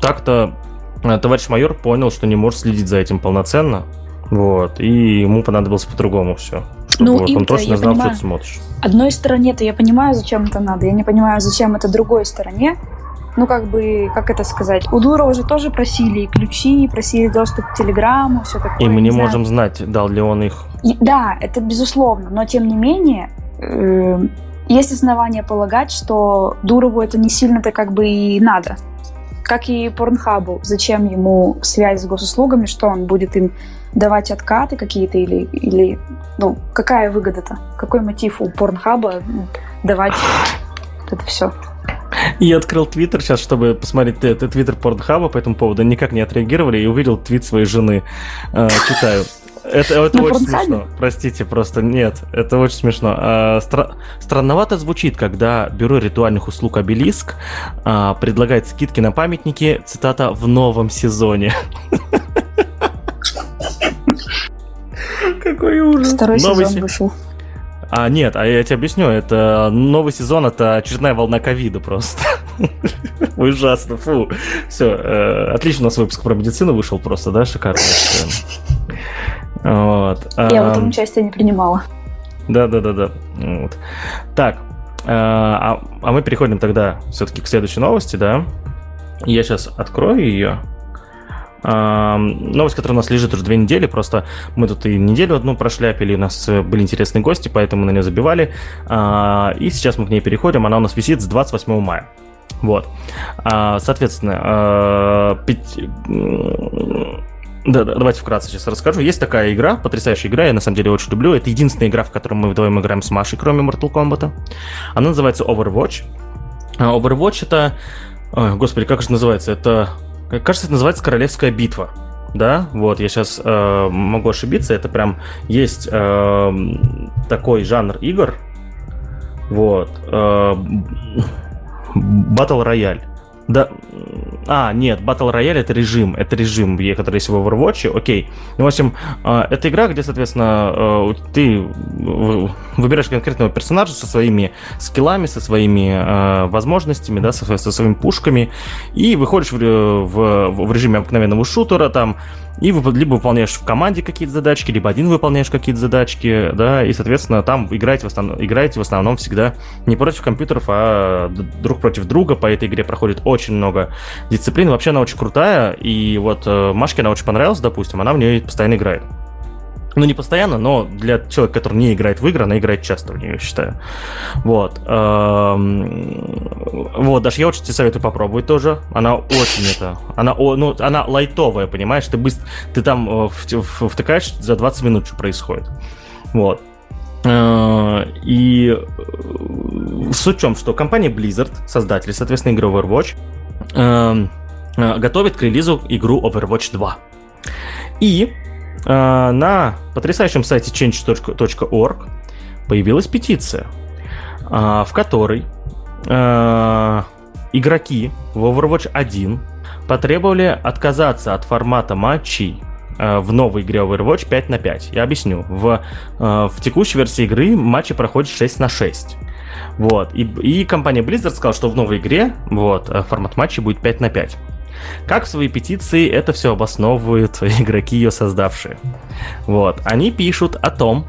так-то э, товарищ майор понял, что не может следить за этим полноценно. Вот, и ему понадобилось по-другому все. ну, вот, он точно знал, понимаю, что ты смотришь. Одной стороне-то я понимаю, зачем это надо. Я не понимаю, зачем это другой стороне ну, как бы, как это сказать, у Дурова уже тоже просили и ключи, просили доступ к Телеграму, все такое. И мы не, не можем знать, дал ли он их. И, да, это безусловно, но тем не менее, э, есть основания полагать, что Дурову это не сильно-то как бы и надо. Как и Порнхабу. Зачем ему связь с госуслугами, что он будет им давать откаты какие-то или, или ну, какая выгода-то? Какой мотив у Порнхаба ну, давать это все? Я открыл твиттер сейчас, чтобы посмотреть это твиттер Порнхаба по этому поводу. Никак не отреагировали и увидел твит своей жены. Э, читаю. Это, это очень смешно. Простите, просто нет. Это очень смешно. А, стра- странновато звучит, когда бюро ритуальных услуг Обелиск а, предлагает скидки на памятники, цитата, в новом сезоне. Какой ужас. Второй сезон вышел. А, нет, а я тебе объясню, это новый сезон, это очередная волна ковида просто. Ужасно, фу. Все, э, отлично у нас выпуск про медицину вышел просто, да, шикарно. Вот. Я в этом участие не принимала. Да-да-да-да. Вот. Так, э, а, а мы переходим тогда все-таки к следующей новости, да? Я сейчас открою ее. Новость, которая у нас лежит уже две недели, просто мы тут и неделю одну прошляпили, у нас э, были интересные гости, поэтому на нее забивали. А, и сейчас мы к ней переходим, она у нас висит с 28 мая. Вот. А, соответственно, а, да, да, давайте вкратце сейчас расскажу. Есть такая игра, потрясающая игра, я на самом деле очень люблю. Это единственная игра, в которой мы вдвоем играем с Машей, кроме Mortal Kombat. Она называется Overwatch. Overwatch это... Господи, как же называется? Это Кажется, это называется Королевская битва. Да, вот я сейчас э, могу ошибиться. Это прям есть э, такой жанр игр. Вот. Э, Battle Royale. Да, А, нет, Battle Royale это режим. Это режим, который есть в Overwatch. Окей. Ну, в общем, а, это игра, где, соответственно, а, ты выбираешь конкретного персонажа со своими скиллами, со своими а, возможностями, да, со, со своими пушками, и выходишь в, в, в режиме обыкновенного шутера, там, и либо выполняешь в команде какие-то задачки, либо один выполняешь какие-то задачки, да, и, соответственно, там играете в, основном, играете в основном всегда не против компьютеров, а друг против друга. По этой игре проходит очень много дисциплин. Вообще она очень крутая, и вот э, Машке она очень понравилась, допустим, она в нее постоянно играет. Ну, не постоянно, но для человека, который не играет в игры, она играет часто в нее, я считаю. Вот. Эм, вот, даже я очень тебе советую попробовать тоже. Она очень это... Она, ну, она лайтовая, понимаешь? Ты, быстро, ты там э, втыкаешь, за 20 минут что происходит. Вот. Э, и э, суть в чем, что компания Blizzard, создатель, соответственно, игры Overwatch, эм, готовит к релизу игру Overwatch 2. И на потрясающем сайте change.org появилась петиция, а, в которой а, игроки в Overwatch 1 потребовали отказаться от формата матчей в новой игре Overwatch 5 на 5. Я объясню. В, в текущей версии игры матчи проходят 6 на 6. Вот. И, и компания Blizzard сказала, что в новой игре вот, формат матчей будет 5 на 5. Как в своей петиции это все обосновывают игроки, ее создавшие. Вот. Они пишут о том,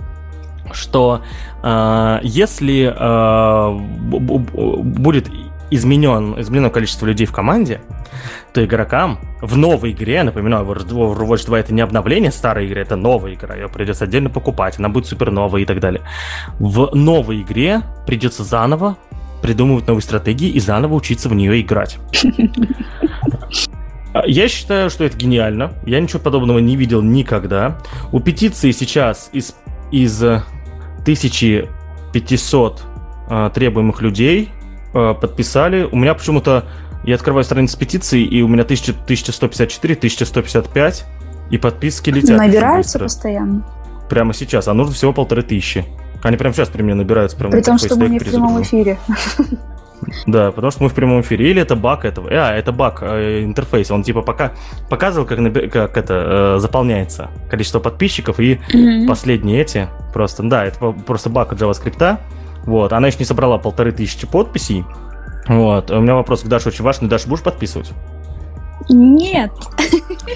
что э, если э, будет изменен, изменено количество людей в команде, то игрокам в новой игре, напоминаю, Overwatch 2 это не обновление старой игры, это новая игра, ее придется отдельно покупать, она будет супер новая и так далее. В новой игре придется заново придумывать новые стратегии и заново учиться в нее играть. Я считаю, что это гениально. Я ничего подобного не видел никогда. У петиции сейчас из, из 1500 э, требуемых людей э, подписали. У меня почему-то... Я открываю страницу петиции, и у меня 1000, 1154, 1155, и подписки летят. Набираются постоянно? Прямо сейчас, а нужно всего полторы тысячи. Они прямо сейчас при мне набираются. Прямо при том, что мы не в прямом эфире. Да, потому что мы в прямом эфире. Или это баг этого. А, это баг э, интерфейса. Он типа пока показывал, как, как это э, заполняется количество подписчиков и mm-hmm. последние эти. Просто, да, это просто баг от JavaScript. Вот, она еще не собрала полторы тысячи подписей. Вот, у меня вопрос к Даше очень важный. Даша, будешь подписывать? Нет.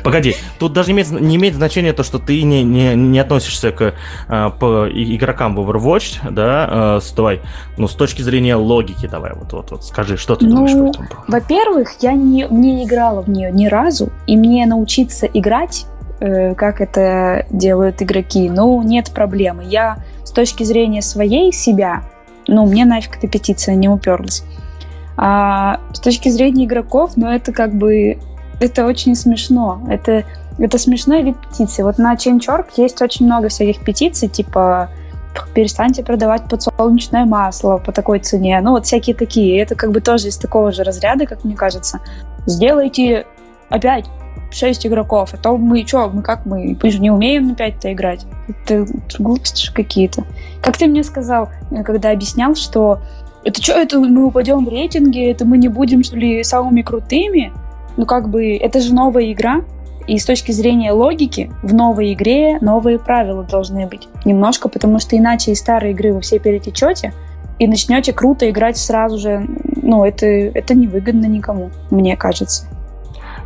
Погоди, тут даже имеет, не имеет значения то, что ты не, не, не относишься к а, по игрокам в Overwatch, да, а, стой. Ну, с точки зрения логики, давай, вот, вот, вот скажи, что ты ну, думаешь по этому? Во-первых, я не, не играла в нее ни разу, и мне научиться играть, э, как это делают игроки, ну, нет проблемы. Я с точки зрения своей себя, ну, мне нафиг эта петиция не уперлась. А с точки зрения игроков, ну, это как бы это очень смешно. Это, это смешной вид петиции. Вот на Change.org есть очень много всяких петиций, типа перестаньте продавать подсолнечное масло по такой цене. Ну, вот всякие такие. Это как бы тоже из такого же разряда, как мне кажется. Сделайте опять 6 игроков, а то мы что, мы как мы, мы же не умеем на 5-то играть. Это глупости какие-то. Как ты мне сказал, когда объяснял, что это что, это мы упадем в рейтинге, это мы не будем, что ли, самыми крутыми? Ну как бы это же новая игра, и с точки зрения логики, в новой игре новые правила должны быть. Немножко, потому что иначе из старой игры вы все перетечете и начнете круто играть сразу же. Ну, это, это невыгодно никому, мне кажется.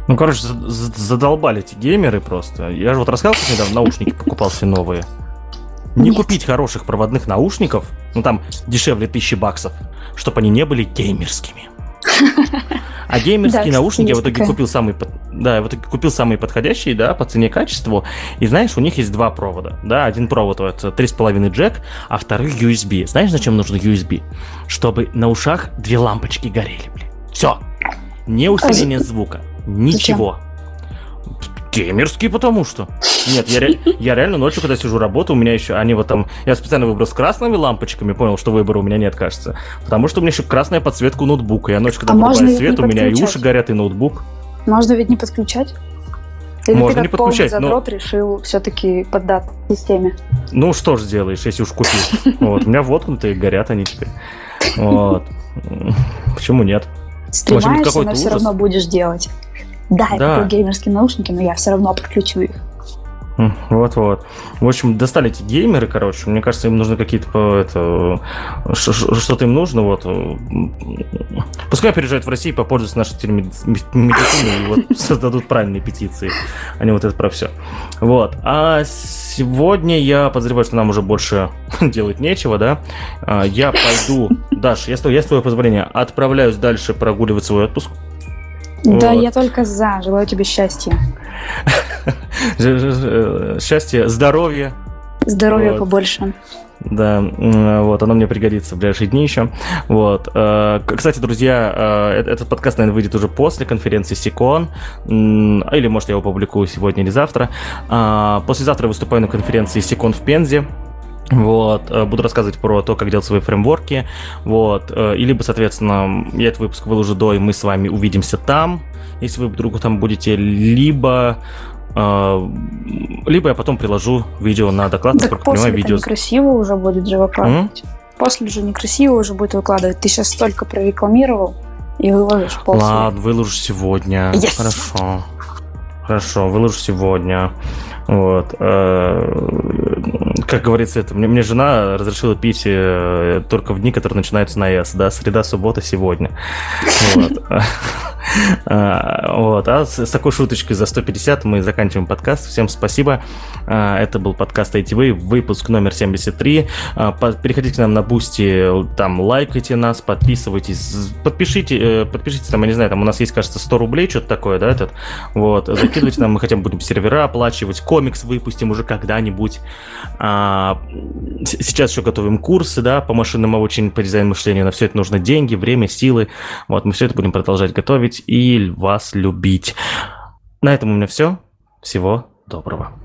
Ну, короче, задолбали эти геймеры просто. Я же вот рассказывал, как недавно наушники покупал все новые. Не Нет. купить хороших проводных наушников, ну там дешевле тысячи баксов, чтобы они не были геймерскими. А геймерские да, наушники я в итоге купил самые, да, в итоге купил самые подходящие, да, по цене качеству. И знаешь, у них есть два провода, да, один провод это 3,5 джек, а второй USB. Знаешь, зачем нужен USB? Чтобы на ушах две лампочки горели, блин. Все. Не усиление звука, ничего. Геймерский, потому что. Нет, я, я реально ночью, когда сижу работаю, у меня еще, они вот там, я специально выбрал с красными лампочками, понял, что выбора у меня нет, кажется. Потому что у меня еще красная подсветка у ноутбука. Я ночью, когда а вырубаю свет, у меня и уши горят, и ноутбук. Можно ведь не подключать? Или Можно ты не подключать, задрот но... решил все-таки поддаться системе? Ну, что ж сделаешь, если уж купил. Вот, у меня воткнутые, горят они теперь. Вот. Почему нет? Стремаешься, но все равно будешь делать. Да, я да. купил геймерские наушники, но я все равно подключу их. Вот-вот. В общем, достали эти геймеры, короче. Мне кажется, им нужно какие-то это, что-то им нужно. Вот. Пускай приезжают в Россию, попользуются нашей телемедициной и вот создадут правильные петиции, а не вот это про все. Вот. А сегодня я подозреваю, что нам уже больше делать нечего, да. А, я пойду, Даш, я с твоего позволения отправляюсь дальше прогуливать свой отпуск. Да, вот. я только за. Желаю тебе счастья. Счастья, здоровья. Здоровья вот. побольше. Да, вот, оно мне пригодится в ближайшие дни еще. Вот. Э, кстати, друзья, э, этот подкаст, наверное, выйдет уже после конференции Сикон. Или, может, я его публикую сегодня или завтра. А, послезавтра я выступаю на конференции Сикон в Пензе. Вот, э, буду рассказывать про то, как делать свои фреймворки, вот, и либо, соответственно, я этот выпуск выложу до, и мы с вами увидимся там, если вы вдруг там будете, либо а, либо я потом приложу видео на доклад, так насколько после понимаю, видео. некрасиво уже будет же выкладывать. Mm? После же некрасиво уже будет выкладывать. Ты сейчас столько прорекламировал и выложишь после. Ладно, выложу сегодня. Yes. Хорошо. Хорошо, выложу сегодня. Вот. Э, как говорится, это мне, мне жена разрешила пить э, только в дни, которые начинаются на S, да, среда, суббота, сегодня. Вот. А, вот. А с, такой шуточкой за 150 мы заканчиваем подкаст. Всем спасибо. А, это был подкаст ITV, выпуск номер 73. А, переходите к нам на Boosty, там лайкайте нас, подписывайтесь, подпишите, э, подпишитесь там, я не знаю, там у нас есть, кажется, 100 рублей, что-то такое, да, этот. Вот. Закидывайте нам, мы хотя бы будем сервера оплачивать, комикс выпустим уже когда-нибудь. Сейчас еще готовим курсы, да, по машинному обучению, по дизайну мышления. На все это нужно деньги, время, силы. Вот, мы все это будем продолжать готовить и вас любить. На этом у меня все. Всего доброго.